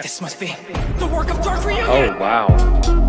This must be the work of Dark Reunion. Oh wow.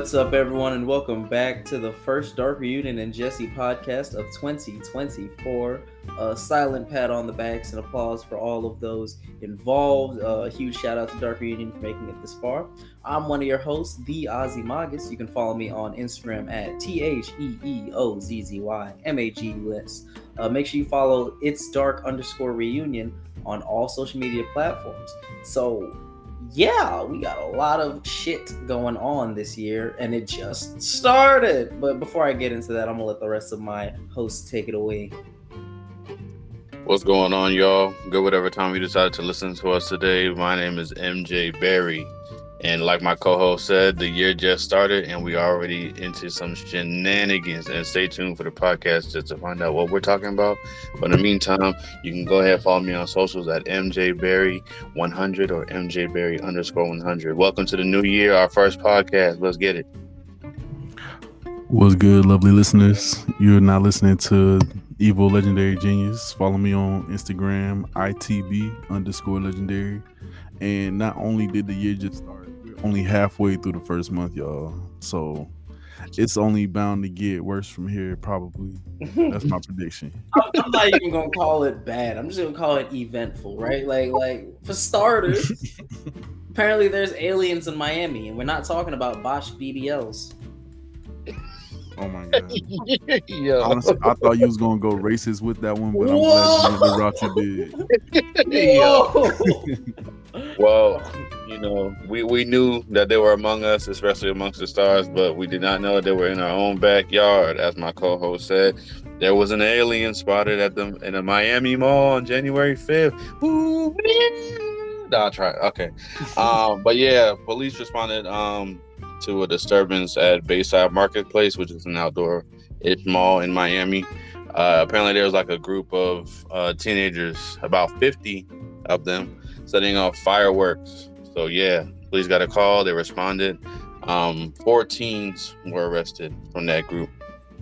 What's up, everyone, and welcome back to the first Dark Reunion and Jesse podcast of 2024. A silent pat on the backs and applause for all of those involved. A huge shout out to Dark Reunion for making it this far. I'm one of your hosts, the Ozzy Magus. You can follow me on Instagram at T H E E O Z Z Y M A G U S. Uh, make sure you follow It's Dark underscore Reunion on all social media platforms. So, yeah, we got a lot of shit going on this year, and it just started. But before I get into that, I'm gonna let the rest of my hosts take it away. What's going on, y'all? Good whatever time you decided to listen to us today. My name is MJ Barry. And like my co-host said, the year just started and we already into some shenanigans. And stay tuned for the podcast just to find out what we're talking about. But in the meantime, you can go ahead and follow me on socials at MJ Barry 100 or MJ Barry underscore 100. Welcome to the new year, our first podcast. Let's get it. What's good, lovely listeners? You're not listening to Evil Legendary Genius. Follow me on Instagram, ITB underscore legendary. And not only did the year just start, only halfway through the first month, y'all. So it's only bound to get worse from here, probably. That's my prediction. I'm, I'm not even gonna call it bad. I'm just gonna call it eventful, right? Like, like for starters, apparently there's aliens in Miami, and we're not talking about botched BBLs. Oh my god. Yo. Honestly, I thought you was gonna go racist with that one, but I'm glad you went the route you did. Yo. Well, you know, we, we knew that they were among us, especially amongst the stars, but we did not know that they were in our own backyard. As my co-host said, there was an alien spotted at the in a Miami mall on January fifth. Ooh, nah, I'll try. Okay, um, but yeah, police responded um to a disturbance at Bayside Marketplace, which is an outdoor ish mall in Miami. Uh, apparently, there was like a group of uh, teenagers, about 50 of them, setting off fireworks. So, yeah, police got a call. They responded. Um, four teens were arrested from that group.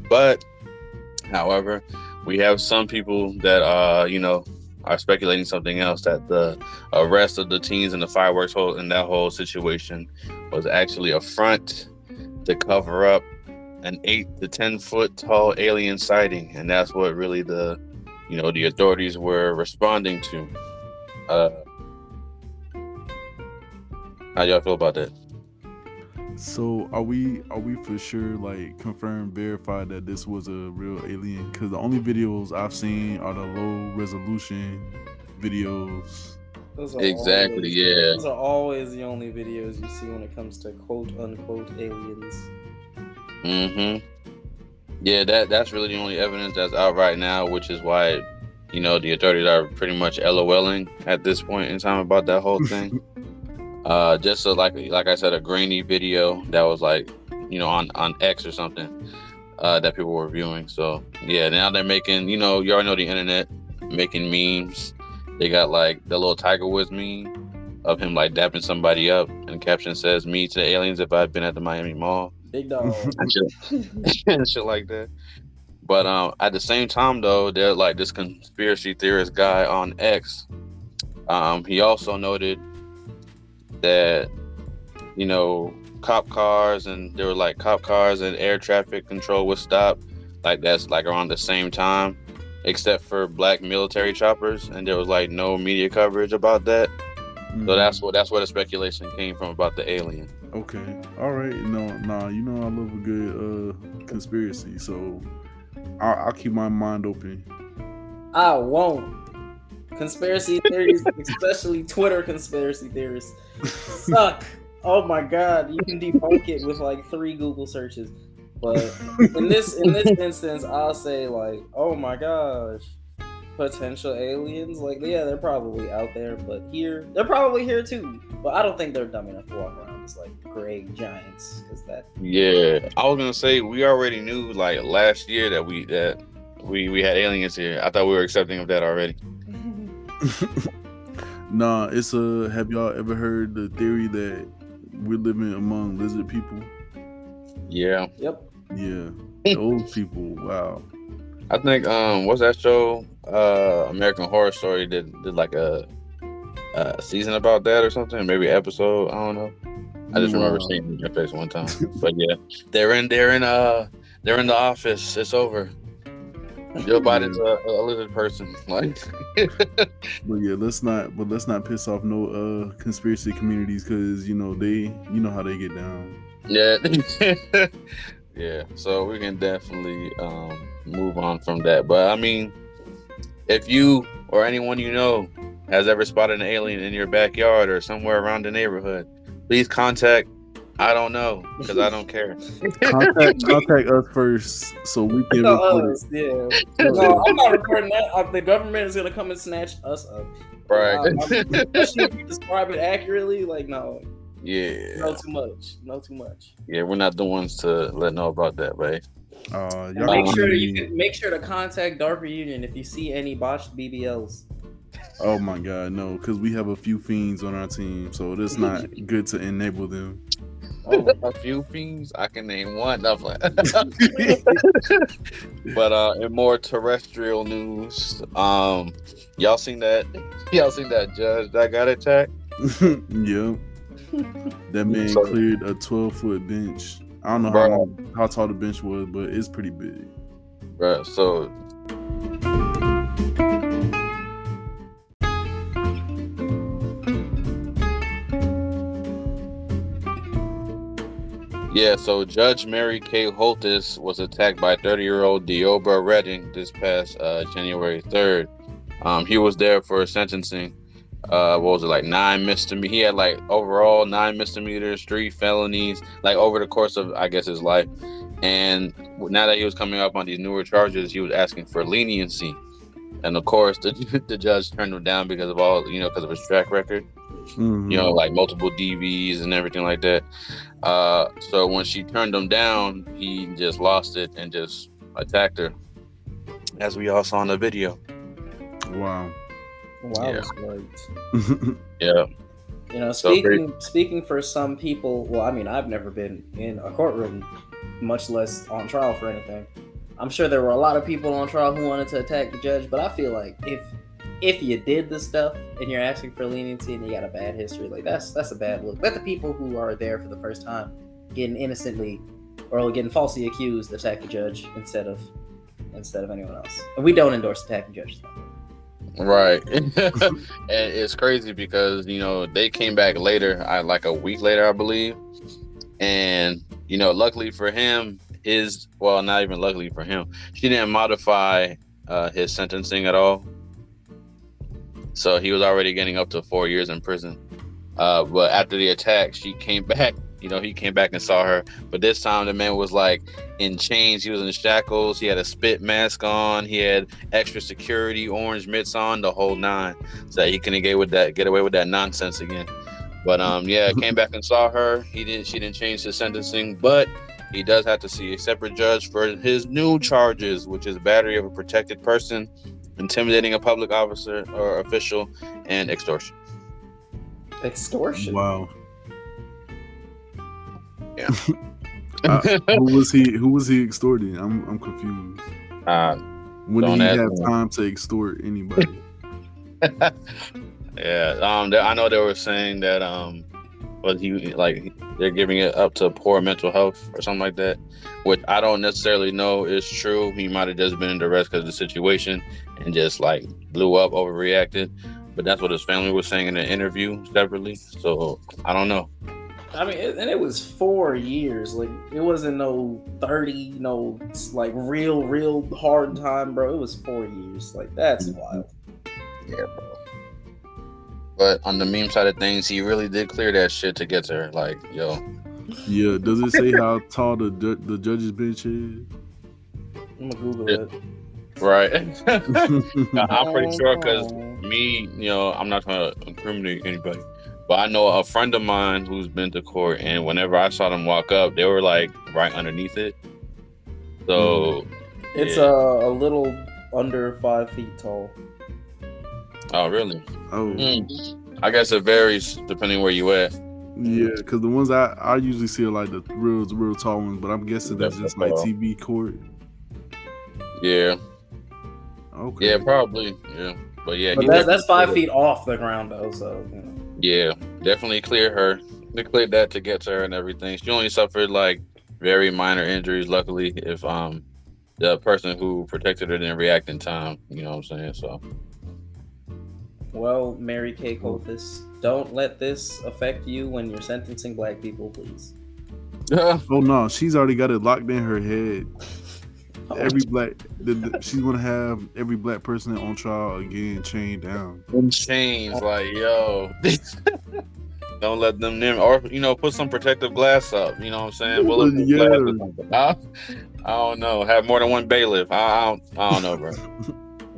But, however, we have some people that, uh, you know, are speculating something else that the arrest of the teens and the fireworks whole in that whole situation was actually a front to cover up an eight to ten foot tall alien sighting, and that's what really the you know the authorities were responding to. Uh, how y'all feel about that? So are we are we for sure like confirmed verified that this was a real alien? Because the only videos I've seen are the low resolution videos. Exactly, always- yeah. Those are always the only videos you see when it comes to quote unquote aliens. Mm-hmm. Yeah, that that's really the only evidence that's out right now, which is why, you know, the authorities are pretty much LOLing at this point in time about that whole thing. uh, just so like like I said, a grainy video that was like, you know, on on X or something, uh, that people were viewing. So yeah, now they're making, you know, you already know the internet making memes. They got like the little Tiger Woods meme of him like dapping somebody up, and the caption says, "Me to the aliens if I've been at the Miami Mall." Big dog. and shit, and shit like that. But um, at the same time, though, there's like this conspiracy theorist guy on X. Um, he also noted that you know cop cars and there were like cop cars and air traffic control was stopped like that's like around the same time except for black military choppers and there was like no media coverage about that so that's what that's where the speculation came from about the alien okay. All right. No, nah. You know I love a good uh conspiracy, so I'll, I'll keep my mind open. I won't. Conspiracy theories, especially Twitter conspiracy theories, suck. Oh my god, you can debunk it with like three Google searches. But in this in this instance, I'll say like, oh my gosh, potential aliens. Like, yeah, they're probably out there, but here they're probably here too. But I don't think they're dumb enough to walk around aliens, like gray giants, because that Yeah, I was gonna say we already knew like last year that we that we we had aliens here. I thought we were accepting of that already. nah, it's a. Have y'all ever heard the theory that we're living among lizard people? Yeah, Yep. Yeah, those people. Wow. I think um, what's that show? Uh, American Horror Story did did like a a season about that or something, maybe episode. I don't know. I just remember seeing it in face one time. but yeah, they're in they're in uh they're in the office. It's over. Joe Biden's a, a lizard person. Like, But yeah, let's not. But let's not piss off no uh conspiracy communities because you know they, you know how they get down. yeah, yeah. So we can definitely um move on from that. But I mean, if you or anyone you know has ever spotted an alien in your backyard or somewhere around the neighborhood, please contact. I don't know because I don't care. Contact, contact us first so we can No, report us, yeah. No, I'm not recording that. Uh, the government is gonna come and snatch us up. Right. I- I'm- especially if you describe it accurately, like no, Yeah. no too much, no too much. Yeah, we're not the ones to let know about that, right? Uh, y'all Make sure be- you can, make sure to contact Dark Reunion if you see any botched BBLs. Oh my god, no, because we have a few fiends on our team, so it's not good to enable them. Oh, a few things I can name one. But uh, in more terrestrial news, um, y'all seen that? Y'all seen that judge that got attacked? yep. That man So- cleared a 12 foot bench. I don't know how, Bro. long, how tall the bench was, but it's pretty big. Right. So. Yeah, so Judge Mary Kay Holthus was attacked by 30 year old Deobra Redden this past uh, January 3rd. Um, he was there for sentencing. Uh, what was it like nine misdemeanors? He had like overall nine misdemeanors, three felonies, like over the course of I guess his life. And now that he was coming up on these newer charges, he was asking for leniency. And of course, the, the judge turned him down because of all you know, because of his track record Mhm. you know, like multiple DVs and everything like that. Uh, so when she turned him down, he just lost it and just attacked her, as we all saw in the video. Wow. Wow, Yeah. that's right. Yeah, You know, So great. speaking speaking for some people, well, I mean, I've never been in a courtroom, much less on trial for anything. I'm sure there were a lot of people on trial who wanted to attack the judge, but I feel like if if you did the stuff and you're asking for leniency and you got a bad history, like that's that's a bad look. Let the people who are there for the first time getting innocently or getting falsely accused attack the judge instead of instead of anyone else. And we don't endorse attacking judges. right. and it's crazy because you know they came back later, I like a week later, I believe, and you know, luckily for him, his well, not even luckily for him, she didn't modify uh, his sentencing at all. So he was already getting up to four years in prison. Uh, but after the attack, she came back. You know, he came back and saw her. But this time, the man was like in chains. He was in shackles. He had a spit mask on. He had extra security, orange mitts on, the whole nine, so he couldn't get with that, get away with that nonsense again. But um, yeah, came back and saw her. He didn't. She didn't change his sentencing, but he does have to see a separate judge for his new charges, which is battery of a protected person, intimidating a public officer or official, and extortion. Extortion. wow. Yeah. Uh, who was he? Who was he extorting? I'm I'm confused. Uh, When did he have me. time to extort anybody? yeah, um, I know they were saying that um, was he like they're giving it up to poor mental health or something like that, which I don't necessarily know is true. He might have just been in duress because of the situation and just like blew up, overreacted. But that's what his family was saying in the interview separately. So I don't know. I mean, it, and it was four years. Like it wasn't no thirty, no like real, real hard time, bro. It was four years. Like that's mm-hmm. wild. Yeah, bro. But on the meme side of things, he really did clear that shit to get to her. Like, yo, yeah. Does it say how tall the the judge's bench is? I'm gonna Google Yeah. it. right? I'm pretty sure because me, you know, I'm not trying to incriminate anybody, But I know a friend of mine who's been to court, and whenever I saw them walk up, they were like right underneath it. So, It's Yeah. uh, a little under five feet tall. Oh really? Oh, Mm. I guess it varies depending where you at. yeah, because the ones I I usually see are like the real real tall ones, but I'm guessing that's just like TV court. Yeah, Okay. yeah, probably. Yeah, but yeah, But that, that's five feet off the ground though, so you know. Yeah, definitely clear her. They cleared that to get to her and everything. She only suffered like very minor injuries. Luckily, if um the person who protected her didn't react in time, you know what I'm saying. So Well, Mary Kay Holthus, don't let this affect you when you're sentencing black people, please. Oh no, she's already got it locked in her head. Every black, the, the- she's gonna have every black person on trial again chained down. in chains, like yo, don't let them near, or you know, put some protective glass up. You know what I'm saying? Bulletproof Yeah. glass. I, I don't know. Have more than one bailiff. I, I don't. I don't know, bro.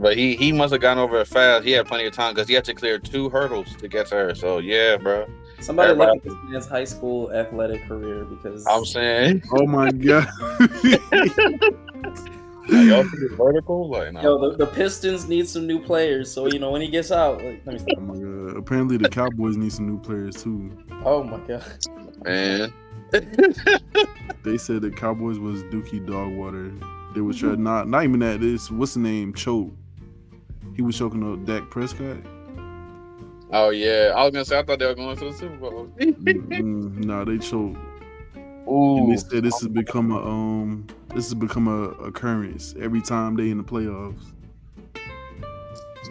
But he he must have gone over it fast. He had plenty of time because he had to clear two hurdles to get to her. So yeah, bro. Somebody look Everybody- at this man's high school athletic career because I'm saying, Oh my god. y'all think vertical, like no. yo, the, the Pistons need some new players. So you know when he gets out, like, let me stop. oh my god. Apparently the Cowboys need some new players too. Oh my god. man. They said the Cowboys was Dookie Dogwater. They was trying not not even that. This what's the name? Choke. He was choking up Dak Prescott. oh yeah, I was gonna say I thought they were going to the Super Bowl. Mm, no, they choked. And Ooh, they said this has become a um this has become a occurrence every time they in the playoffs.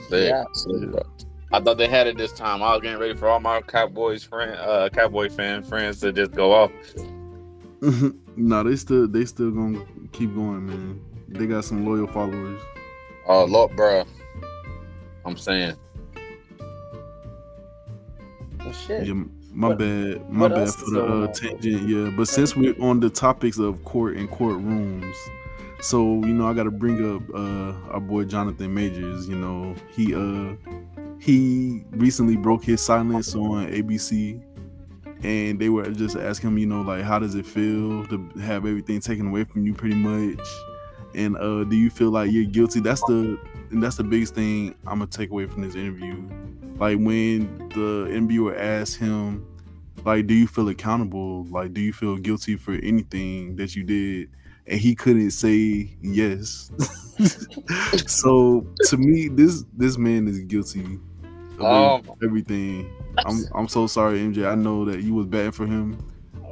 sick, Yeah. I thought they had it this time. I was getting ready for all my Cowboys friend, uh, Cowboy fan friends to just go off. no, they still they still gonna keep going, man. They got some loyal followers. Oh, Lord, bro. I'm saying. Well, shit. Yeah, my What- bad, my bad for the uh, tangent. Yeah, but since we're on the topics of court and courtrooms, so you know I got to bring up uh, our boy Jonathan Majors. You know he uh he recently broke his silence on ABC, and they were just asking him, you know, like how does it feel to have everything taken away from you, pretty much. And uh, do you feel like you're guilty? That's the and that's the biggest thing I'm gonna take away from this interview. Like when the interviewer asked him like do you feel accountable? Like do you feel guilty for anything that you did? And he couldn't say yes. So to me this this man is guilty of Oh. everything. I'm i'm so sorry mj i know that you was batting for him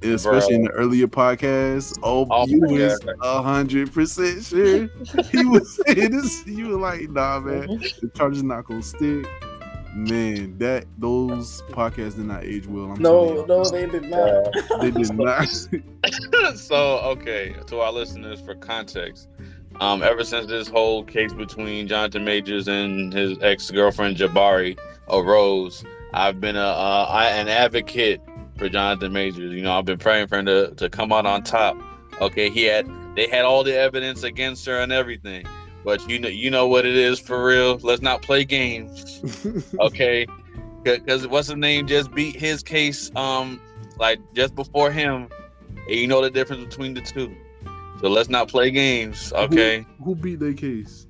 especially in the earlier podcast oh, Oh you my was a hundred percent sure he was saying this you were like nah man the charge is not gonna stick. Man, that those podcasts did not age well. I'm No, no, they did not. they did not. so okay to our listeners for context um ever since this whole case between jonathan majors and his ex-girlfriend jabbari arose i've been a uh, I, an advocate for jonathan majors. You know i've been praying for him to, to come out on top. Okay he had they had all the evidence against her and everything. But you know you know what it is for real. Let's not play games. Okay? Because what's his name? Just beat his case um like just before him. And you know the difference between the two. So let's not play games okay? Who beat their case?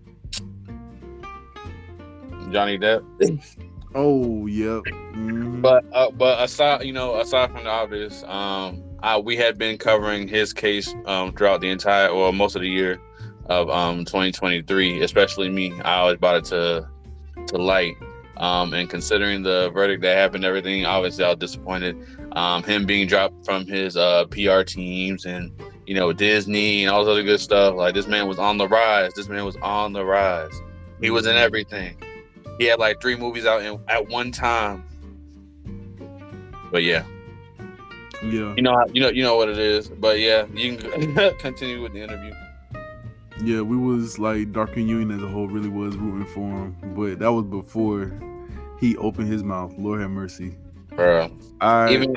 johnny depp Oh, yep. Mhm. but uh, but aside you know aside from the obvious um I, we had been covering his case um throughout the entire or most of the year of um 2023 especially me. I always brought it to to light. Um and considering the verdict that happened everything obviously i was disappointed. Um him being dropped from his uh pr teams and you know disney and all this other good stuff like this man was on the rise. This man was on the rise. He was in everything he had like three movies out in, at one time but yeah yeah, you know how- you know you know what it is but yeah you can continue with the interview yeah. We was like Dark Reunion as a whole really was rooting for him, but that was before he opened his mouth. Lord have mercy. bro I even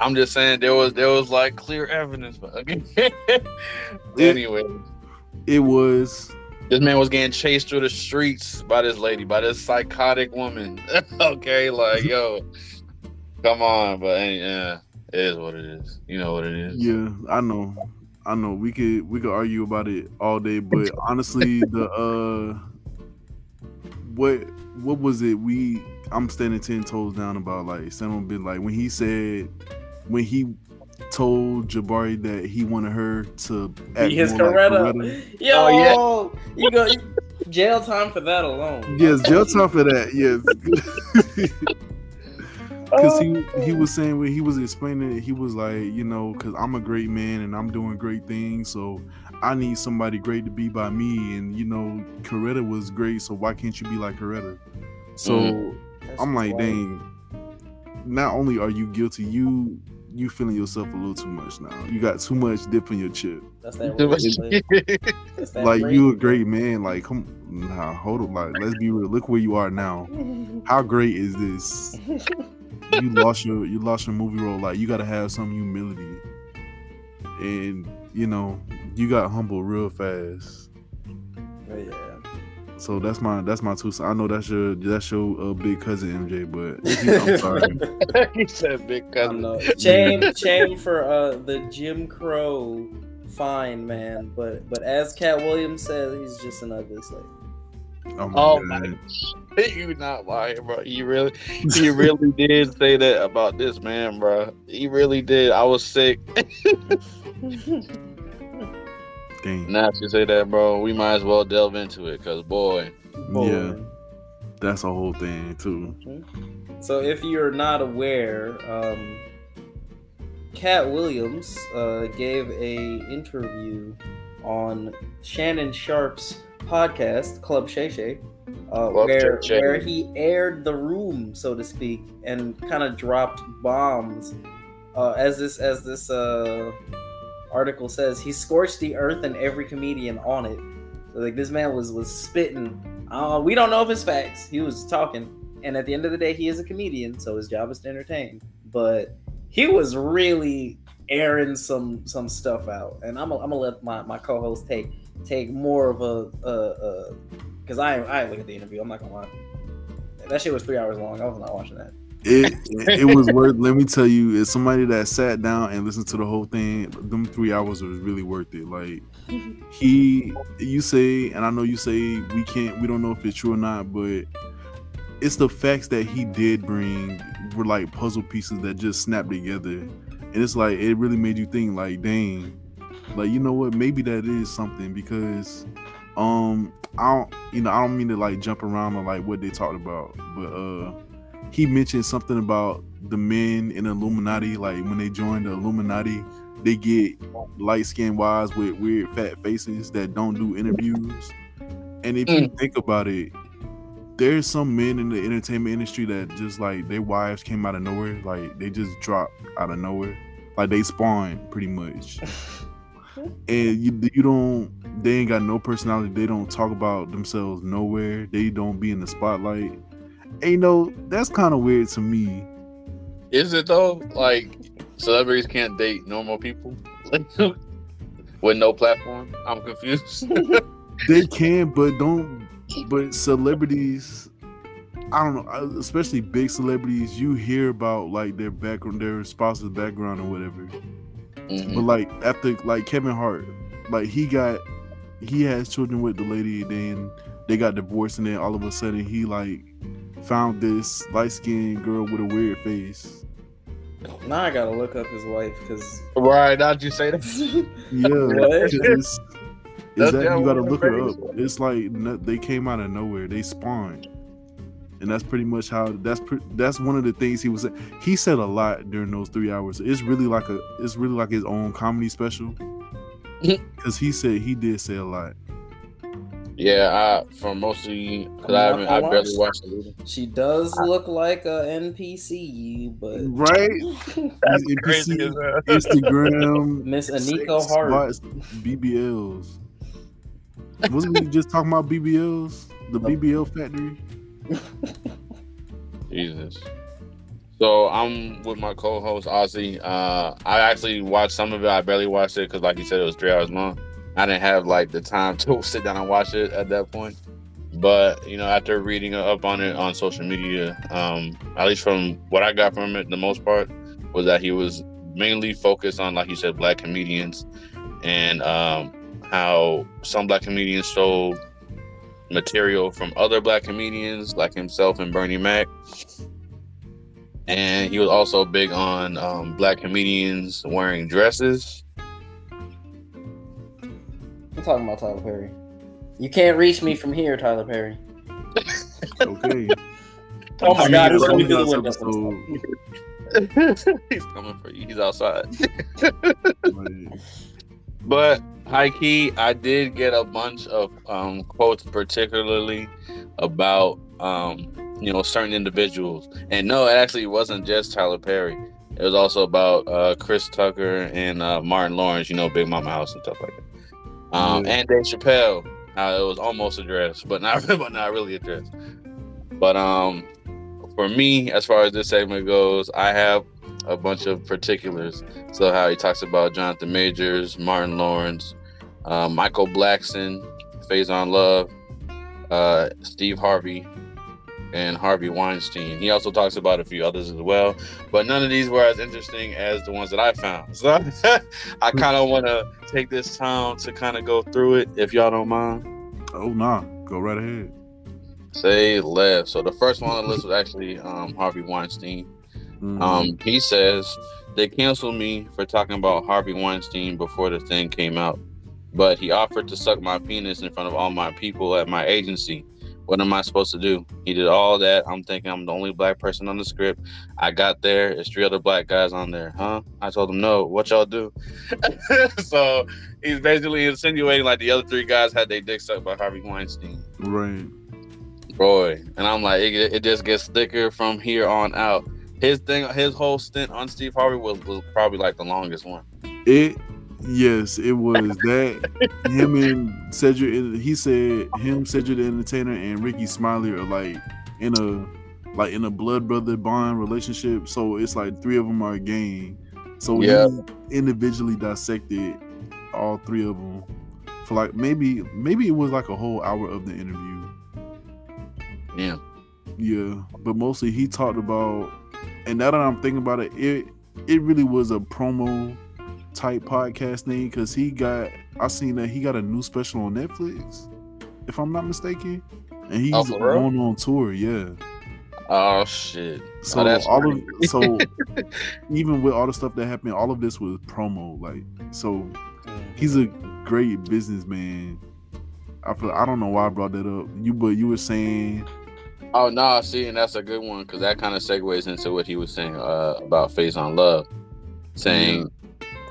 I'm just saying there was there was like clear evidence. But anyway, it was this man was getting chased through the streets by this lady, by this psychotic woman. okay, like yo, Come on, but yeah, it is what it is. You know what it is. Yeah, I know. I know. We could we could argue about it all day, but honestly, the uh what what was it? We I'm standing ten toes down about like someone been like when he said when he told Jabbari that he wanted her to act Be his more like Coretta. Coretta. Yo, Oh, you go jail time for that alone. Yes, jail time for that. Yes. Because he he was saying when he was explaining it, he was like, you know, because I'm a great man and I'm doing great things, so I need somebody great to be by me. And you know, Coretta was great, so why can't you be like Coretta? So Mhm. I'm like, wild. dang. Not only are you guilty, you you feeling yourself a little too much now. You got too much dip in your chip. That's that. That's that like you a great man. Like come, nah, hold up. Like let's be real. Look where you are now. How great is this? you lost your you lost your movie role. Like you got to have some humility, and you know you got humble real fast. But yeah. So that's my that's my two. cents. I know that's your that's your uh, big cousin MJ, but I'm sorry. he said big cousin. know. Shame, shame for uh the Jim Crow fine man, but but as Katt Williams said, he's just an ugly slave. Oh my Oh god. my, you not lying, bro. You really, he really did say that about this man, bro. He really did. I was sick. Dang. Now if you say that, bro, we might as well delve into it, cause boy, Yeah, that's a whole thing too. So if you're not aware, um, Katt Williams uh, gave a interview on Shannon Sharpe's podcast, Club Shay Shay, uh, where Shay Shay. where he aired the room, so to speak, and kind of dropped bombs. Uh, as this as this uh, article says, he scorched the earth and every comedian on it. So like this man was was spitting. Uh, we don't know if it's facts. He was talking, and at the end of the day, he is a comedian, so his job is to entertain. But he was really airing some some stuff out, and I'm gonna I'm gonna let my, my co-host take take more of a because I I look at the interview. I'm not gonna lie. That shit was three hours long. I was not watching that. It it was worth. Let me tell you, as somebody that sat down and listened to the whole thing, them three hours was really worth it. Like he, you say, and I know you say we can't, we don't know if it's true or not, but it's the facts that he did bring were like puzzle pieces that just snapped together, and it's like it really made you think, like, dang, like you know what, maybe that is something because, um, I don't, you know, I don't mean to like jump around on like what they talked about, but uh he mentioned something about the men in Illuminati, like when they join the Illuminati, they get light skinned wives with weird fat faces that don't do interviews. And if you mm. think about it, there's some men in the entertainment industry that just like their wives came out of nowhere, like they just dropped out of nowhere, like they spawned pretty much. and you you don't they ain't got no personality. They don't talk about themselves nowhere. They don't be in the spotlight. You know, that's kind of weird to me. is it though? Like celebrities can't date normal people with no platform. I'm confused. They can, but don't. But celebrities, I don't know, uh, especially big celebrities, you hear about like their background, their spouse's background or whatever. Mhm. But like after like Kevin Hart, like he got he has children with the lady, then they got divorced, and then all of a sudden he like found this light skinned girl with a weird face. Now I gotta look up his wife because Right? How'd you say that? Yeah, What? it's, it's that that you gotta look her face. up. It's like they came out of nowhere. They spawned, and that's pretty much how. That's pre- that's one of the things he was. saying. He said a lot during those three hours. It's really like a. It's really like his own comedy special. Because he said he did say a lot. Yeah, I for mostly because I I'm haven't, I barely watched the movie. she does look like a NPC, but Right? That's These crazy NPC as hell. Instagram. Miss Eniko sex Hart. BBLs. Wasn't we just talking about BBLs? The BBL factory? Jesus. So I'm with my co-host Ozzy. Uh, I actually watched some of it. I barely watched it because, like you said, it was three hours long. I didn't have like the time to sit down and watch it at that point. But you know, after reading up on it on social media, um, at least from what I got from it, the most part was that he was mainly focused on, like you said, black comedians and um, how some black comedians stole material from other black comedians like himself and Bernie Mac. And he was also big on um, black comedians wearing dresses. I'm talking about Tyler Perry. You can't reach me from here, Tyler Perry. Okay. Oh my God, you who's on coming through the window? He's coming for you. He's outside. But high key, I did get a bunch of um, quotes, particularly about um, you know certain individuals. And no, it actually wasn't just Tyler Perry. It was also about uh, Chris Tucker and uh, Martin Lawrence. You know, Big Mama House and stuff like that. Um, Yeah. And Dave Chappelle. How it was almost addressed, but not but not really addressed. But um, for me, as far as this segment goes, I have a bunch of particulars. So how he talks about Jonathan Majors, Martin Lawrence, uh, Michael Blackson, Faizon Love, uh, Steve Harvey, and Harvey Weinstein. He also talks about a few others as well, but none of these were as interesting as the ones that I found. So I kind of want to take this time to kind of go through it, if y'all don't mind. oh nah, go right ahead. Say left. So the first one on the list was actually um, Harvey Weinstein. Mhm. Um, he says they canceled me for talking about Harvey Weinstein before the thing came out, but he offered to suck my penis in front of all my people at my agency. What am I supposed to do? He did all that. I'm thinking I'm the only black person on the script. I got there. It's three other black guys on there, huh? I told him no. What y'all do? so he's basically insinuating like the other three guys had their dick sucked by Harvey Weinstein. right. Boy, and I'm like, it, it just gets thicker from here on out. His thing, his whole stint on Steve Harvey was, was probably like the longest one. It yes, it was that him and Cedric. He said him, Cedric the Entertainer, and Rickey Smiley are like in a like in a blood brother bond relationship. So it's like three of them are a gang. So Yeah. he individually dissected all three of them for like maybe maybe it was like a whole hour of the interview. Yeah, Yeah, but mostly he talked about, and now that I'm thinking about it, it it really was a promo type podcast thing because he got I seen that he got a new special on Netflix, if I'm not mistaken, and he's Oh, going on tour. Yeah, Oh shit. so Oh, that's all of so even with all the stuff that happened, all of this was promo. Like so, he's a great businessman. I feel I don't know why I brought that up. You but you were saying Oh no, I see, and that's a good one because that kind of segues into what he was saying uh, about Faizon Love, saying,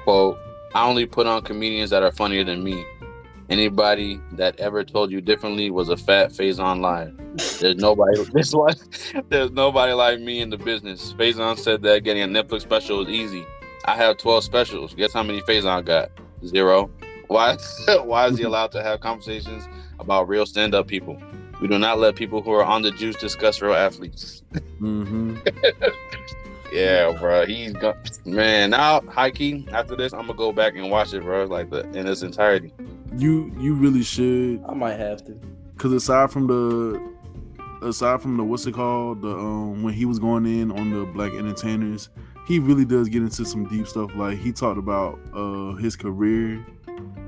"quote I only put on comedians that are funnier than me. Anybody that ever told you differently was a fat Faizon liar. There's nobody. This one, there's nobody like me in the business. Faizon said that getting a Netflix special is easy. I have 12 specials. Guess how many Faizon got? Zero. Why? Why is he allowed to have conversations about real stand-up people? We do not let people who are on the juice discuss real athletes. hmm Yeah, bro. He's got man. Now, high key. After this, I'm gonna go back and watch it, bro. Like the in its entirety. you you really should I might have to. Cause aside from the aside from the what's it called the um when he was going in on the black entertainers, he really does get into some deep stuff. Like he talked about uh his career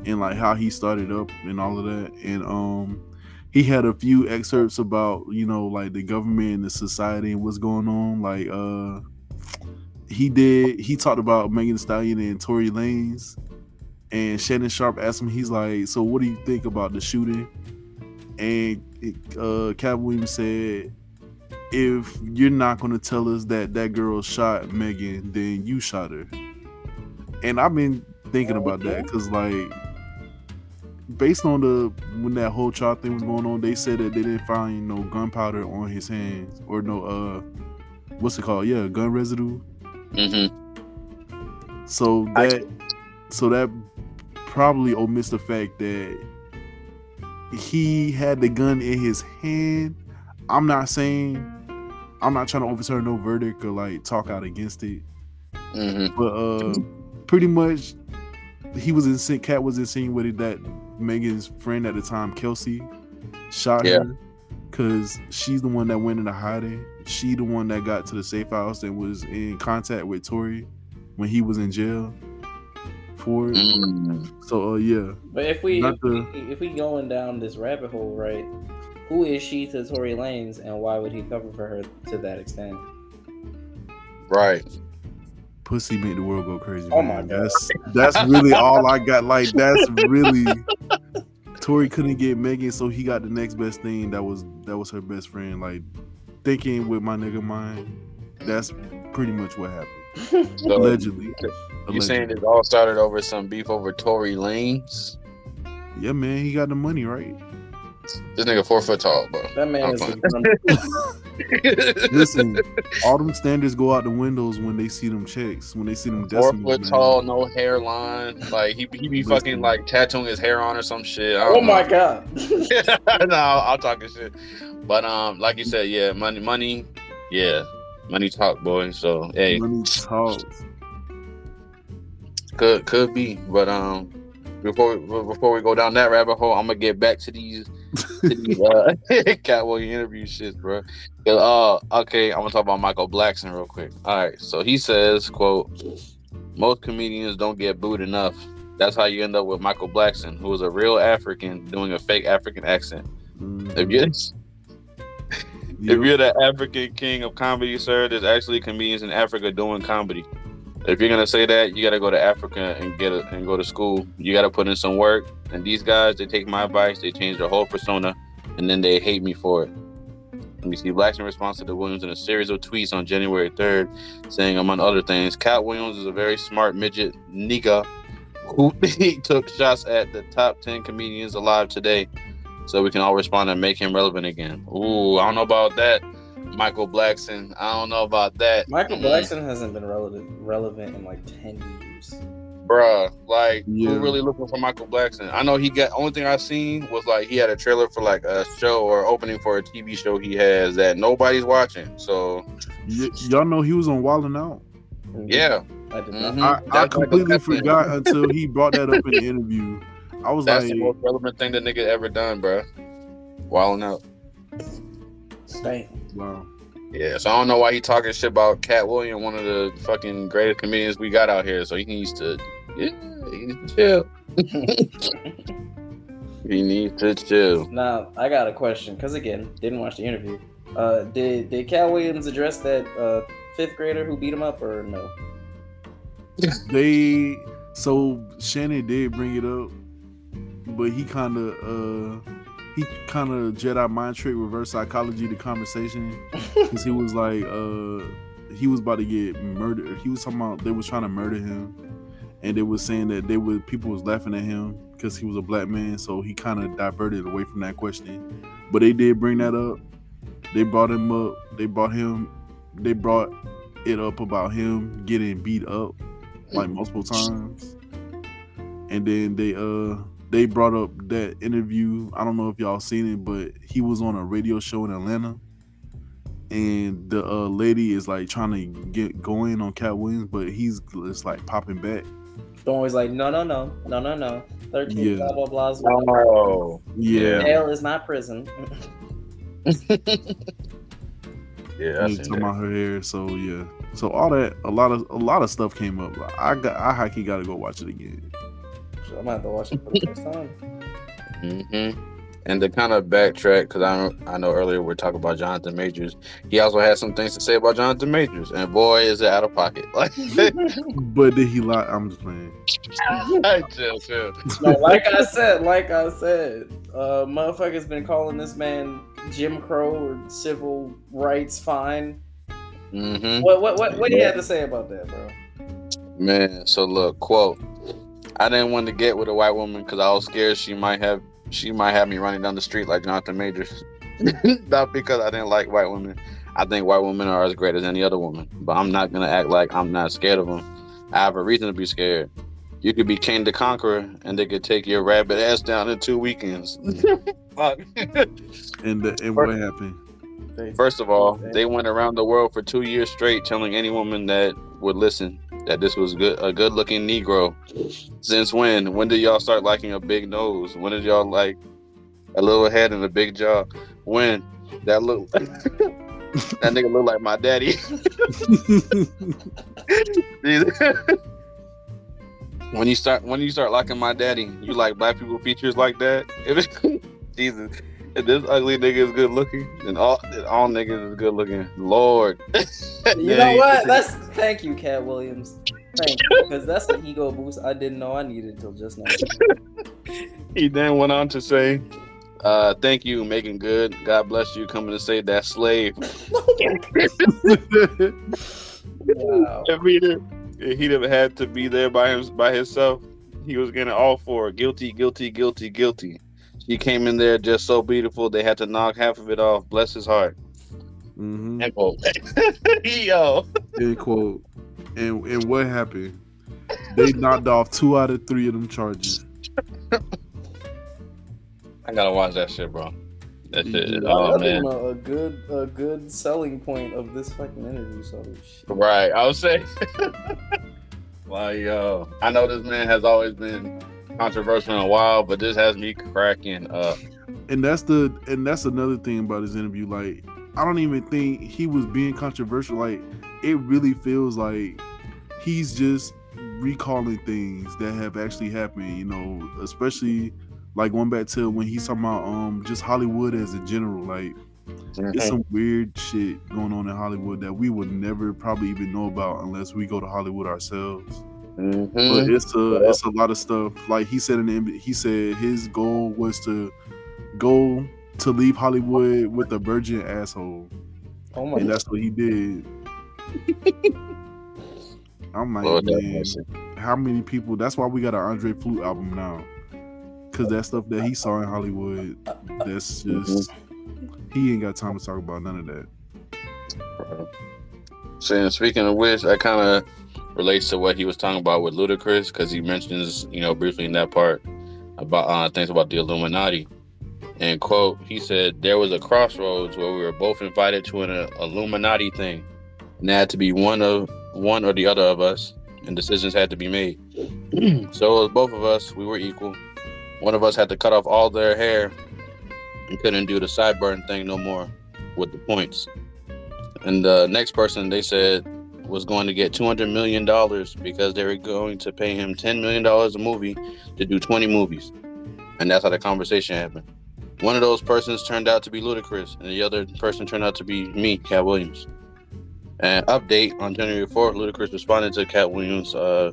and like how he started up and all of that. And um he had a few excerpts about you know like the government and the society and what's going on. Like uh he did he talked about Megan Thee Stallion and Tory Lanez. And Shannon Sharpe asked him, he's like, so what do you think about the shooting? and uh Katt Williams said if you're not going to tell us that that girl shot Megan then you shot her and I've been thinking about that because like based on the when that whole trial thing was going on they said that they didn't find no gunpowder on his hands or no uh what's it called yeah gun residue Mm-hmm. so that so that probably omits the fact that he had the gun in his hand. I'm not saying I'm not trying to overturn no verdict or like talk out against it, Mm-hmm. but uh pretty much he was in Katt was insinuating that Megan's friend at the time, Kelsey, shot Yeah. her. because she's the one that went into hiding. She the one that got to the safe house and was in contact with Tory when he was in jail for it. Mm. So uh, yeah, But if we Not if, we if we going down this rabbit hole, right? Who is she to Tory Lanez, and why would he cover for her to that extent? Right. pussy make the world go crazy. Oh man. my God. That's that's really all I got. Like that's really. Tory couldn't get Megan, so he got the next best thing. That was that was her best friend. Like thinking with my nigga mind. That's pretty much what happened. So Allegedly. you saying Allegedly. it all started over some beef over Tory Lanez? Yeah, man, he got the money, right? This nigga four foot tall, bro. That man I'm is a fine. dumb- Listen, all them standards go out the windows when they see them checks, when they see them Four decimals. foot man. tall, no hairline. Like he he be fucking like tattooing his hair on or some shit. Oh don't my god! no, I'm talking shit. But um, like you said, yeah, money, money, yeah, money talk, boy. So hey, Money talk. could could be, but um, before we, before we go down that rabbit hole, I'm gonna get back to these uh, interview shit, bro. Uh, okay, I'm gonna talk about Michael Blackson real quick. All right, so he says, "quote Most comedians don't get booed enough. That's how you end up with Michael Blackson, who is a real African doing a fake African accent. If you Yeah. if you're the African king of comedy, sir, there's actually comedians in Africa doing comedy. If you're gonna say that, you gotta go to Africa and get a, and go to school. You gotta put in some work. And these guys, they take my advice, they change their whole persona, and then they hate me for it. Let me see. Blackson responds to the Williams in a series of tweets on January 3rd, saying, among other things, Katt Williams is a very smart midget nigga who took shots at the top 10 comedians alive today so we can all respond and make him relevant again. Ooh, I don't know about that, Michael Blackson. I don't know about that, Michael Mm-mm. Blackson hasn't been relevant relevant in like ten years. bruh. Like, Yeah. who really looking for Michael Blackson? I know he got. Only thing I've seen was like he had a trailer for like a show or opening for a TV show he has that nobody's watching. So Y- y'all know he was on Wildin' Out. yeah, I did not. Mhm. I, I completely Blackson. forgot until he brought that up in the interview. I was that's like, the most relevant thing the nigga ever done, bruh. Wilding out. Damn. Wow. Yeah, so I don't know why he talking shit about Katt Williams, one of the fucking greatest comedians we got out here. So he needs to, yeah, he needs to chill. he needs to chill. Now I got a question because again, didn't watch the interview. Uh, did did Katt Williams address that uh, fifth grader who beat him up or no? They so Shannon did bring it up, but he kind of uh he kind of Jedi mind trick reverse psychology the conversation because he was like uh he was about to get murdered. He was talking about they was trying to murder him, and they was saying that they were people was laughing at him because he was a black man. So he kind of diverted away from that question. But they did bring that up. They brought him up. They brought him. They brought it up about him getting beat up like multiple times. And then they uh they brought up that interview. I don't know if y'all seen it, but he was on a radio show in Atlanta. And the uh, lady is like trying to get going on Katt Williams, but he's just like popping back. Don't always like no no no no no no. Thirteen Yeah. blah blah blah. blah. Oh, Yeah, Jail is not prison. yeah, I He talking about her hair. So yeah, so all that a lot of a lot of stuff came up. I got I hiking got to go watch it again. I'm gonna have to watch it for the first time. Mm-hmm. And to kind of backtrack, because I know, I know earlier we are talking about Jonathan Majors. He also had some things to say about Jonathan Majors, and boy, is it out of pocket. Like, But did he lie? I'm just playing. chill, chill. No, like I said, like I said, uh, motherfuckers been calling this man Jim Crow or civil rights fine. Mm-hmm. What what what what do you have to say about that, bro? Man, so look, quote. I didn't want to get with a white woman because I was scared she might have she might have me running down the street like Jonathan Majors. not because I didn't like white women. I think white women are as great as any other woman, but I'm not gonna act like I'm not scared of them. I have a reason to be scared. You could be Kang the Conqueror, and they could take your rabbit ass down in two weekends. Fuck. And the, and what happened? First of all, they went around the world for two years straight, telling any woman that would listen that this was good, a good-looking Negro. Since when? When did y'all start liking a big nose? When did y'all like a little head and a big jaw? When? That look. that nigga look like my daddy. when you start when you start liking my daddy, you like black people features like that. If Jesus, if this ugly nigga is good looking, then all then all niggas is good looking. Lord, You know what? That's thank you, Katt Williams. Thank you, because that's an ego boost I didn't know I needed until just now. he then went on to say, uh, "Thank you, Meagan Good. God bless you, coming to save that slave." Wow. if he'd he'd have had to be there by him by himself, he was getting all for Guilty, guilty, guilty, guilty. She came in there just so beautiful they had to knock half of it off. Bless his heart. hmm End quote. Yo. End quote. And and what happened? They knocked off two out of three of them charges. I gotta watch that shit, bro. That shit is oh think man. a, a good a good selling point of this fucking interview. So shit. Right. I was saying like yo, I know this man has always been controversial in a while, but this has me cracking up. And that's the and that's another thing about his interview. Like, I don't even think he was being controversial. Like, it really feels like he's just recalling things that have actually happened, you know, especially like going back to when he's talking about um just Hollywood as a general. Like it's some weird shit going on in Hollywood that we would never probably even know about unless we go to Hollywood ourselves. Mhm. But it's a it's a lot of stuff. Like he said in the NBA, he said his goal was to go to leave Hollywood with a virgin asshole, Oh my and that's what he did. I'm like, Lord man, how many people? That's why we got an Andre Flute album now, because that stuff that he saw in Hollywood, that's just he ain't got time to talk about none of that. Saying speaking of which, I kind of relates to what he was talking about with Ludacris because he mentions, you know, briefly in that part about uh, things about the Illuminati. And quote, he said there was a crossroads where we were both invited to an uh, Illuminati thing, and there had to be one of one or the other of us, and decisions had to be made. so it both of us. We were equal. One of us had to cut off all their hair and couldn't do the sideburn thing no more with the points. And the next person they said was going to get two hundred million dollars because they were going to pay him ten million dollars a movie to do twenty movies, and that's how the conversation happened. One of those persons turned out to be Ludacris, and the other person turned out to be me, Katt Williams. And update on January fourth, Ludacris responded to Katt Williams' uh,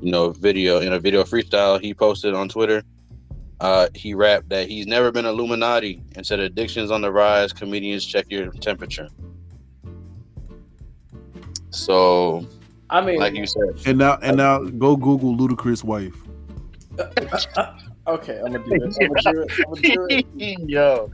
you know, video in a video freestyle he posted on Twitter. Uh, he rapped that he's never been Illuminati and said addictions on the rise. Comedians check your temperature. So, I mean, like you said, And now and now go Google Ludacris wife. okay, I'm gonna do it. I'm gonna do it. I'm gonna do it. yo,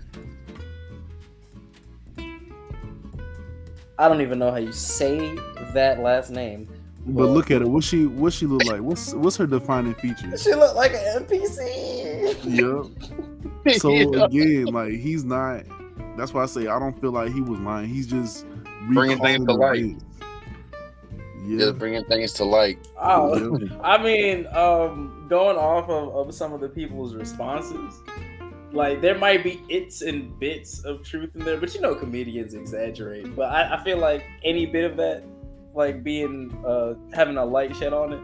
I don't even know how you say that last name. But look at her. What she what she look like? What's what's her defining features? She look like an NPC. Yep. So again, like he's not. That's why I say I don't feel like he was lying. He's just Bringing things to recalling light. events. Yeah. just bringing things to light. Oh, I mean, um, going off of, of some of the people's responses, like there might be its and bits of truth in there, but you know, comedians exaggerate. But I, I feel like any bit of that, like being uh having a light shed on it,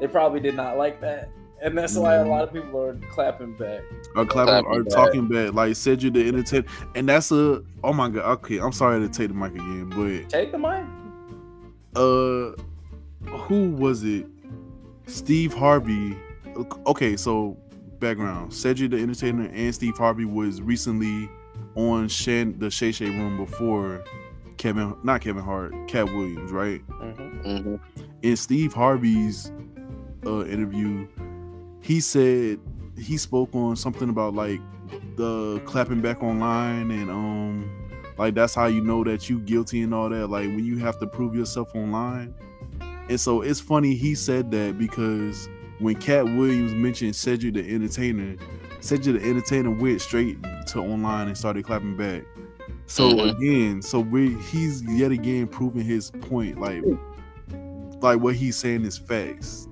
they probably did not like that, and that's why a lot of people are clapping back. Are clapping, Clapping are back. talking bad. Like said you the entertain, and that's a. Oh my god. Okay, I'm sorry to take the mic again, but Take the mic. Uh who was it steve harvey okay so background cedric the entertainer and steve harvey was recently on Shan, the shay shay room before kevin not kevin hart katt williams right Mhm. Mhm. in steve harvey's uh interview he said he spoke on something about like the clapping back online and um like that's how you know that you guilty and all that like when you have to prove yourself online and so it's funny he said that because when Katt Williams mentioned Cedric the Entertainer, Cedric the Entertainer went straight to online and started clapping back. So Mhm. again, so we he's yet again proving his point, like like what he's saying is facts.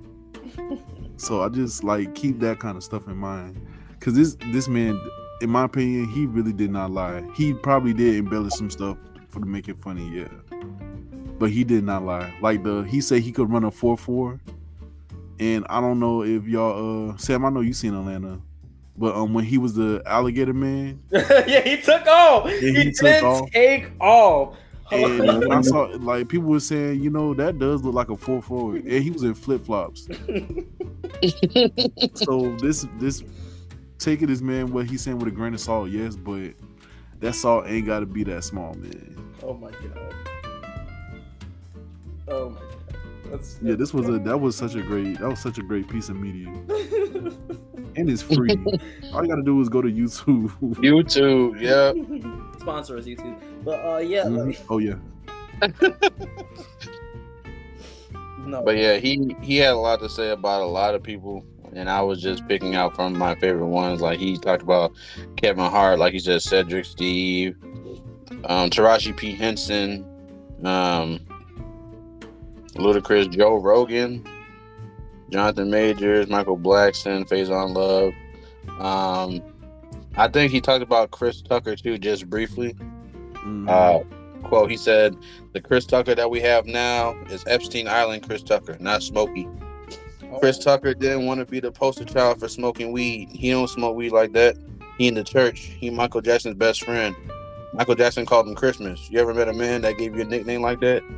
So I just like keep that kind of stuff in mind, because this this man in my opinion, he really did not lie. He probably did embellish some stuff for to make it funny, yeah. But he did not lie. Like the he said he could run a four four, and I don't know if y'all, uh, Sam. I know you seen Atlanta, but um, when he was the alligator man, yeah, he took off. he he took did off. take off. and when I saw like people were saying, you know, that does look like a four four, and he was in flip flops. so this this taking this man what he's saying with a grain of salt, yes, but that salt ain't got to be that small, man. oh my god. Oh my god. That's Yeah, this was a that was such a great that was such a great piece of media, and it's free. All you got to do is go to YouTube. YouTube, yeah. Sponsor us, YouTube. But uh, yeah, Mhm. like, Oh yeah, no. But yeah, he he had a lot to say about a lot of people, and I was just picking out from my favorite ones. Like he talked about Kevin Hart, like he said, Cedric Steve, um, Taraji P Henson, um, Ludacris, Joe Rogan, Jonathan Majors, Michael Blackson, Faizon Love. Um, I think he talked about Chris Tucker too, just briefly. Mhm. Uh, quote, he said, The Chris Tucker that we have now is Epstein Island Chris Tucker, not Smokey. Chris Tucker didn't want to be the poster child for smoking weed. He don't smoke weed like that. He in the church. He Michael Jackson's best friend. Michael Jackson called him Christmas. You ever met a man that gave you a nickname like that?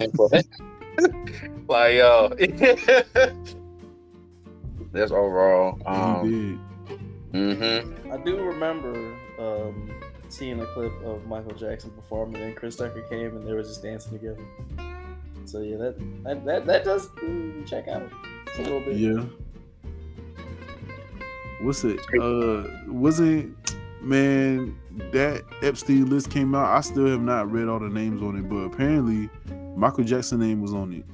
And for- like yo, that's overall. he Um, did. hmm I do remember um, seeing a clip of Michael Jackson performing, and Chris Tucker came, and they were just dancing together. So yeah, that that that, that does check out It's a little bit. Yeah. What's it? Uh, was it? Man, that Epstein list came out. I still have not read all the names on it, but apparently, Michael Jackson name was on it.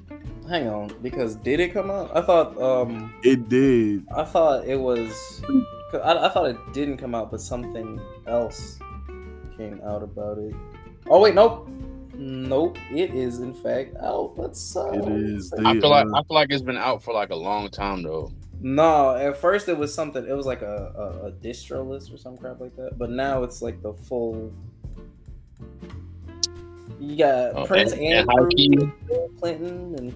Hang on, because did it come out? I thought um It did. I thought it was. I, I thought it didn't come out, but something else came out about it. Oh wait, nope, nope. It is in fact out. Let's. Uh, It is. I feel like uh, I feel like it's been out for like a long time though. No, at first it was something. It was like a, a, a distro list or some crap like that. But now it's like the full. You got Oh, Prince and- and Andrew, Hakeem. Bill Clinton, and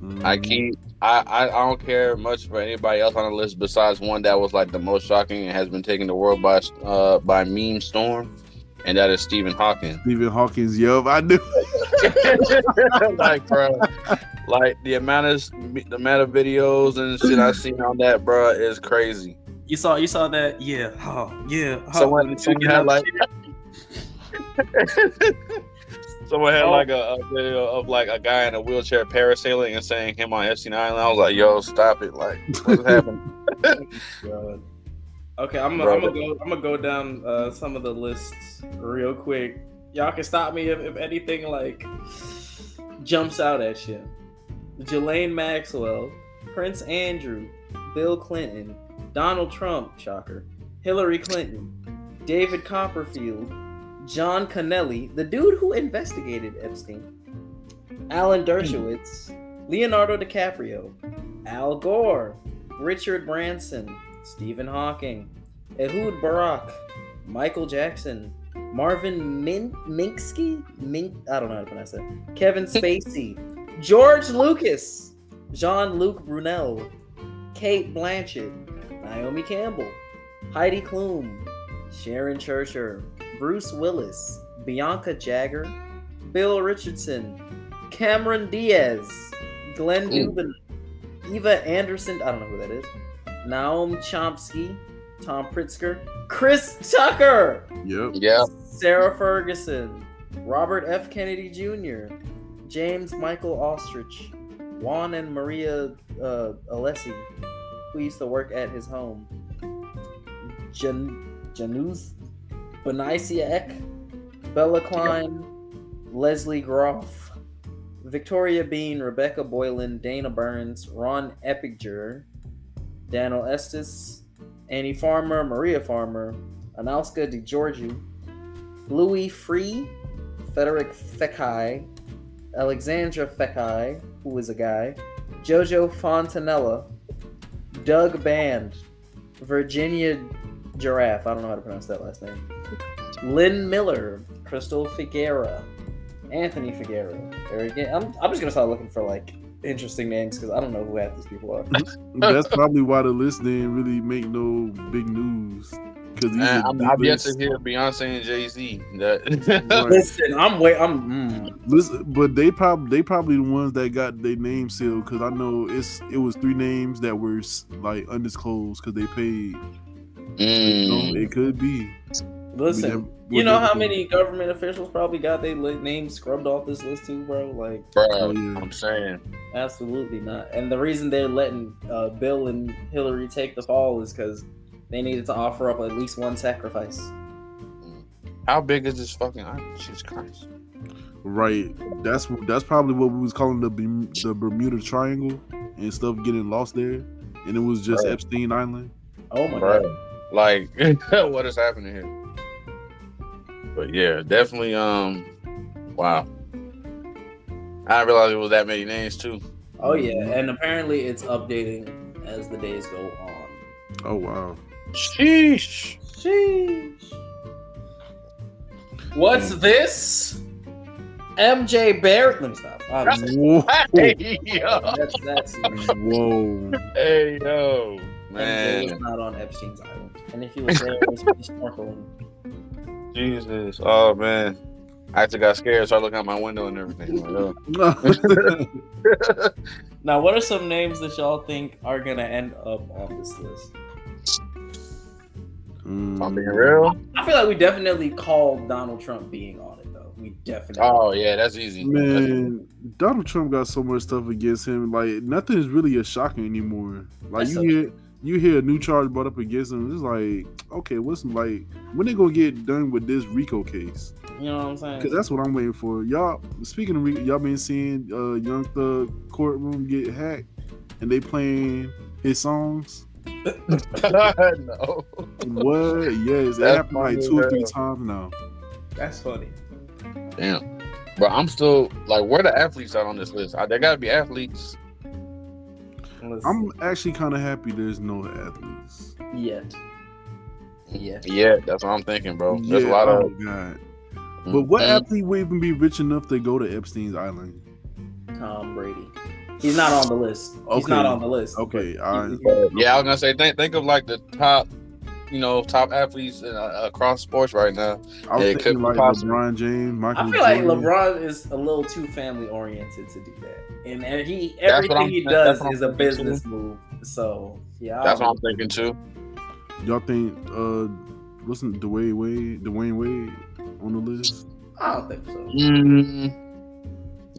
mhm. I keep I, I I don't care much for anybody else on the list besides one that was like the most shocking and has been taking the world by uh by meme storm, and that is Stephen Hawking. Stephen Hawkins. Yup, I knew. like, bro, like the amount of the amount of videos and shit I seen on that, bro, is crazy. you saw you saw that. Yeah, oh, yeah. oh, Someone, and someone had like. Someone had Oh. like a, a video of like a guy in a wheelchair parasailing and saying him on Epstein Island. I was like, "Yo, stop it! Like, what's happening?" Okay, I'm gonna, I'm gonna go. I'm gonna go down uh, some of the lists real quick. Y'all can stop me if, if anything like jumps out at you. Ghislaine Maxwell, Prince Andrew, Bill Clinton, Donald Trump, shocker, Hillary Clinton, David Copperfield, John Connelly, the dude who investigated Epstein, Alan Dershowitz, Leonardo DiCaprio, Al Gore, Richard Branson, Stephen Hawking, Ehud Barak, Michael Jackson, Marvin Min- Minsky, Min- I don't know how to pronounce that. Kevin Spacey, George Lucas, Jean-Luc Brunel, Cate Blanchett, Naomi Campbell, Heidi Klum, Sharon Churcher, Bruce Willis, Bianca Jagger, Bill Richardson, Cameron Diaz, Glenn. Dubin, Eva Anderson, I don't know who that is, Naomi Chomsky, Tom Pritzker, Chris Tucker, Yep. yeah, Sarah Ferguson, Robert F. Kennedy Jr., James Michael Austrich, Juan and Maria uh, Alessi, who used to work at his home, Jan- Janus Benaisia Bella Klein, Leslie Groff, Victoria Bean, Rebecca Boylan, Dana Burns, Ron Epiger, Daniel Estes, Annie Farmer, Maria Farmer, Anauska DeGiorgio, Louis Freeh, Frederick Fekkai, Alexandra Fekkai, who is a guy, Jojo Fontanella, Doug Band, Virginia Giraffe. I don't know how to pronounce that last name. Lynn Miller, Crystal Figuera, Anthony Figuera. I'm, I'm just gonna start looking for like interesting names because I don't know who half these people are. That's probably why the list didn't really make no big news. Because Man, I'm, I've yet to hear Beyonce and Jay Z. That Listen, I'm wait. I'm. Mm, Listen, but they probably they probably the ones that got their name sealed because I know it's it was three names that were like undisclosed because they paid. Mm. So it could be. Listen, never- you know how many government officials probably got their li- names scrubbed off this list too, bro? Like, Bro, Oh, yeah. I'm saying. absolutely not. And the reason they're letting uh, Bill and Hillary take the fall is because they needed to offer up at least one sacrifice. How big is this fucking island? Jesus Christ. Right. That's that's probably what we was calling the the Bermuda Triangle and stuff getting lost there, and it was just Right. Epstein Island. Oh my god. Like, what is happening here? But yeah, definitely. Um, wow. I didn't realize it was that many names too. Oh yeah, and apparently it's updating as the days go on. Oh wow. Sheesh. Sheesh. What's this? MJ Barrett. Let me stop. I'm Whoa. Hey yo. that's that's Whoa. Hey yo. MJ was not on Epstein's island, and if he was there, it was just snorkeling. Jesus. Oh man. I actually got scared, started looking out my window and everything. Like, oh. Now, what are some names that y'all think are gonna end up on this list? If I'm being Mm. real. I feel like we definitely called Donald Trump being on it, though. We definitely. Oh yeah, that's easy. Man, Donald Trump got so much stuff against him. Like nothing is really a shocker anymore. Like That's you so hear you hear a new charge brought up against him. It's like, okay, what's like when they gonna get done with this Rico case? You know what I'm saying? Because that's what I'm waiting for. Y'all speaking of Rico, y'all been seeing uh Young Thug courtroom get hacked and they playing his songs. no. What? Yes, it That's happened like funny two or three times now. That's funny. Damn. But I'm still like, where the athletes at on this list? Uh, There gotta be athletes. Listen, I'm actually kind of happy there's no athletes. yet. Yeah. Yeah, that's what I'm thinking, bro. There's a Yeah, lot oh of. god. But what Mhm. athlete would even be rich enough to go to Epstein's island? Tom Brady. He's not on the list. He's Okay. not on the list. Okay, but he- right. Yeah, I was gonna say, think think of like the top, you know, top athletes in, uh, across sports right now. I was Yeah, it could thinking be like possible. LeBron James, Michael. I feel like LeBron is a little too family oriented to do that, and, and he everything he does what is a thinking, too. business move. So yeah, I That's what I'm thinking too. Y'all think uh, wasn't Dwyane Wade, Dwyane Wade on the list? I don't think so. Mm,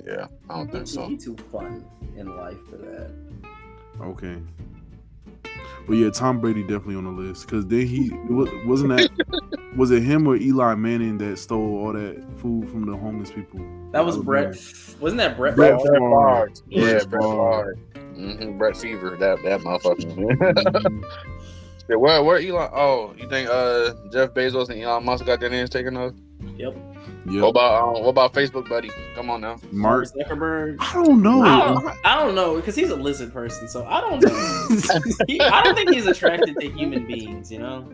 yeah, I don't think He's so. he too fun in life for that. Okay. But yeah, Tom Brady definitely on the list because then he wasn't that was it him or Eli Manning that stole all that food from the homeless people? That was Alabama. Brett. Wasn't that Brett? Brett Favre? Favre. Yeah, Brett Brett Favre. Favre. Mm-hmm, Brett Fever, that that motherfucker. Mhm. Yeah, where where Elon? Oh, you think uh Jeff Bezos and Elon Musk got their names taken off? Yep. What about um, what about Facebook, buddy? Come on now. Mark. Zuckerberg. I don't know. I don't, I don't know because he's a lizard person, so I don't know. He, I don't think he's attracted to human beings. You know.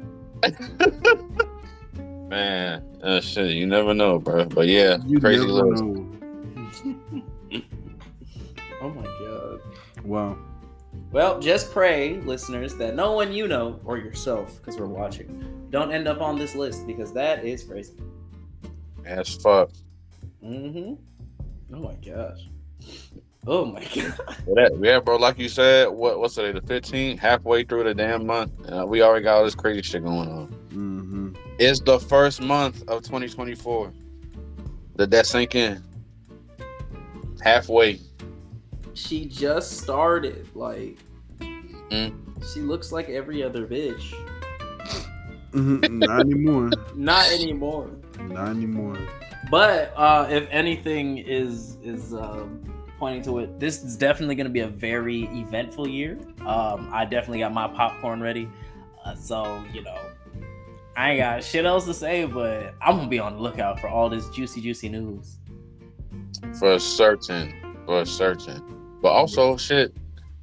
Man, uh, shit, you never know, bro. But yeah, You crazy never list. Oh my god. Wow. Well, just pray, listeners, that no one you know or yourself, because we're watching, don't end up on this list because that is crazy. As fuck. Mm-hmm. Oh my gosh. Oh my god. That, yeah, bro. Like you said, what what's today? The 15th, halfway through the damn month. Uh, we already got all this crazy shit going on. hmm It's the first month of 2024. Did that sink in? Halfway. She just started. Like, Mm. she looks like every other bitch. Mm-hmm. Not anymore. Not anymore. Not anymore. But uh, if anything is is um, pointing to it, this is definitely going to be a very eventful year. Um, I definitely got my popcorn ready, uh, so you know, I ain't got shit else to say. But I'm gonna be on the lookout for all this juicy, juicy news. For certain. For certain. But also, shit.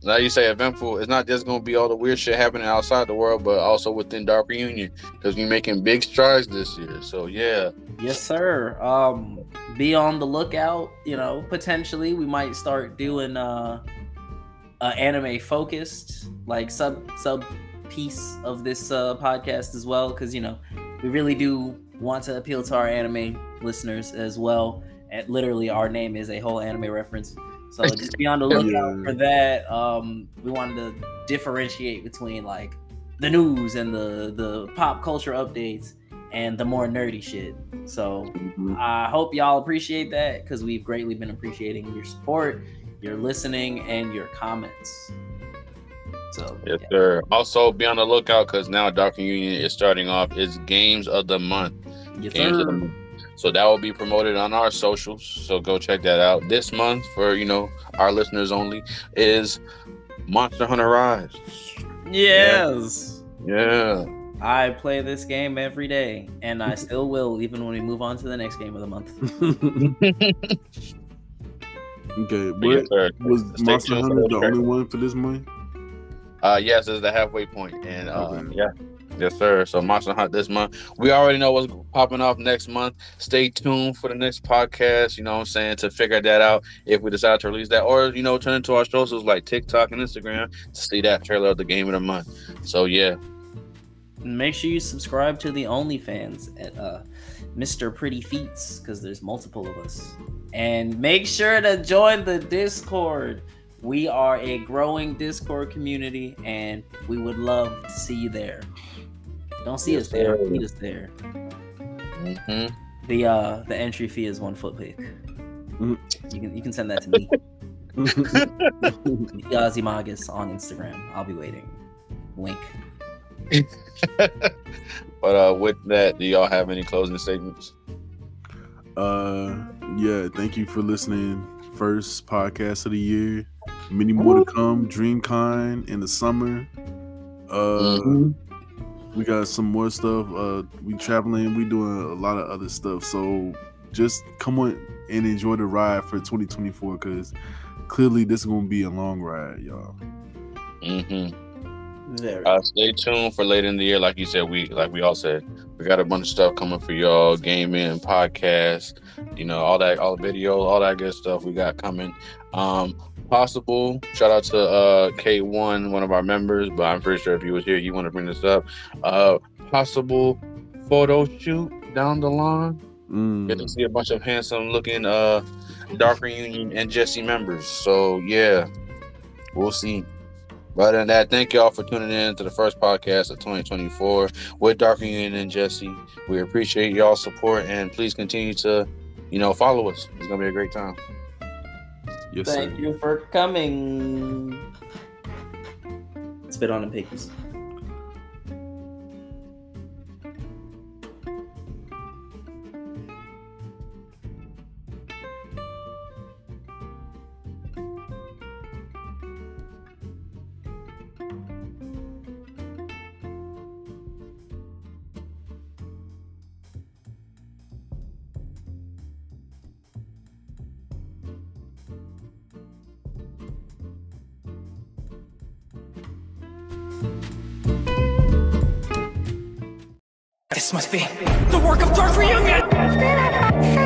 Now you say eventful. It's not just gonna be all the weird shit happening outside the world, but also within Dark Reunion because we're making big strides this year. So yeah, Yes, sir. Um, be on the lookout. You know, potentially we might start doing uh, uh anime focused like sub sub piece of this uh podcast as well, because you know we really do want to appeal to our anime listeners as well. And literally, our name is a whole anime reference. So just be on the lookout for that. Um, we wanted to differentiate between like the news and the the pop culture updates and the more nerdy shit. So I hope y'all appreciate that because we've greatly been appreciating your support, your listening, and your comments. So yes, yeah. sir. Also, be on the lookout because now Dark Reunion is starting off its games of the month. Yes, Games of the sir. Month. So that will be promoted on our socials. So go check that out. This month, for you know our listeners only, is Monster Hunter Rise. Yes. Yeah. I play this game every day, and I still will, even when we move on to the next game of the month. okay, But yes, was Stay Monster Hunter those the only one for this month? Uh, yes, it's the halfway point, and uh, Okay. yeah, yes, sir. So Monster Hunt this month. We already know what's popping off next month. Stay tuned for the next podcast. You know what I'm saying to figure that out if we decide to release that, or you know, turn into our socials like TikTok and Instagram to see that trailer of the game of the month. So yeah, Make sure you subscribe to the OnlyFans at uh, Mr. Pretty Feats because there's multiple of us. And make sure to join the Discord. We are a growing Discord community, and we would love to see you there. Don't see Yes, us there, sir. meet us there. hmm The uh the entry fee is one foot pick. Mm. You can you can send that to me. Yazimagus on Instagram. I'll be waiting. Link. but uh, with that, do y'all have any closing statements? Uh, yeah. Thank you for listening. First podcast of the year. Many more to come. DreamCon in the summer. Uh, Mhm. We got some more stuff. Uh, we traveling. We doing a lot of other stuff. So just come on and enjoy the ride for 2024 because clearly this is gonna be a long ride, y'all. Mm-hmm. Very. Uh, stay tuned for later in the year. Like you said, we like we all said, we got a bunch of stuff coming for y'all, gaming, podcast, you know, all that, all the videos, all that good stuff we got coming. Um, possible shout out to uh K1, one of our members, but I'm pretty sure if he was here, you want to bring this up. Uh, possible photo shoot down the line. Mm. Get to see a bunch of handsome looking uh Dark Reunion and Jesse members. So yeah, we'll see. But other than that, thank y'all for tuning in to the first podcast of 2024 with Dark Reunion and Jesse. We appreciate y'all's support and please continue to, you know, follow us. It's gonna be a great time. Yes, Thank sir. you for coming. Spit on them piggies. This must be the work of Dark Reunion!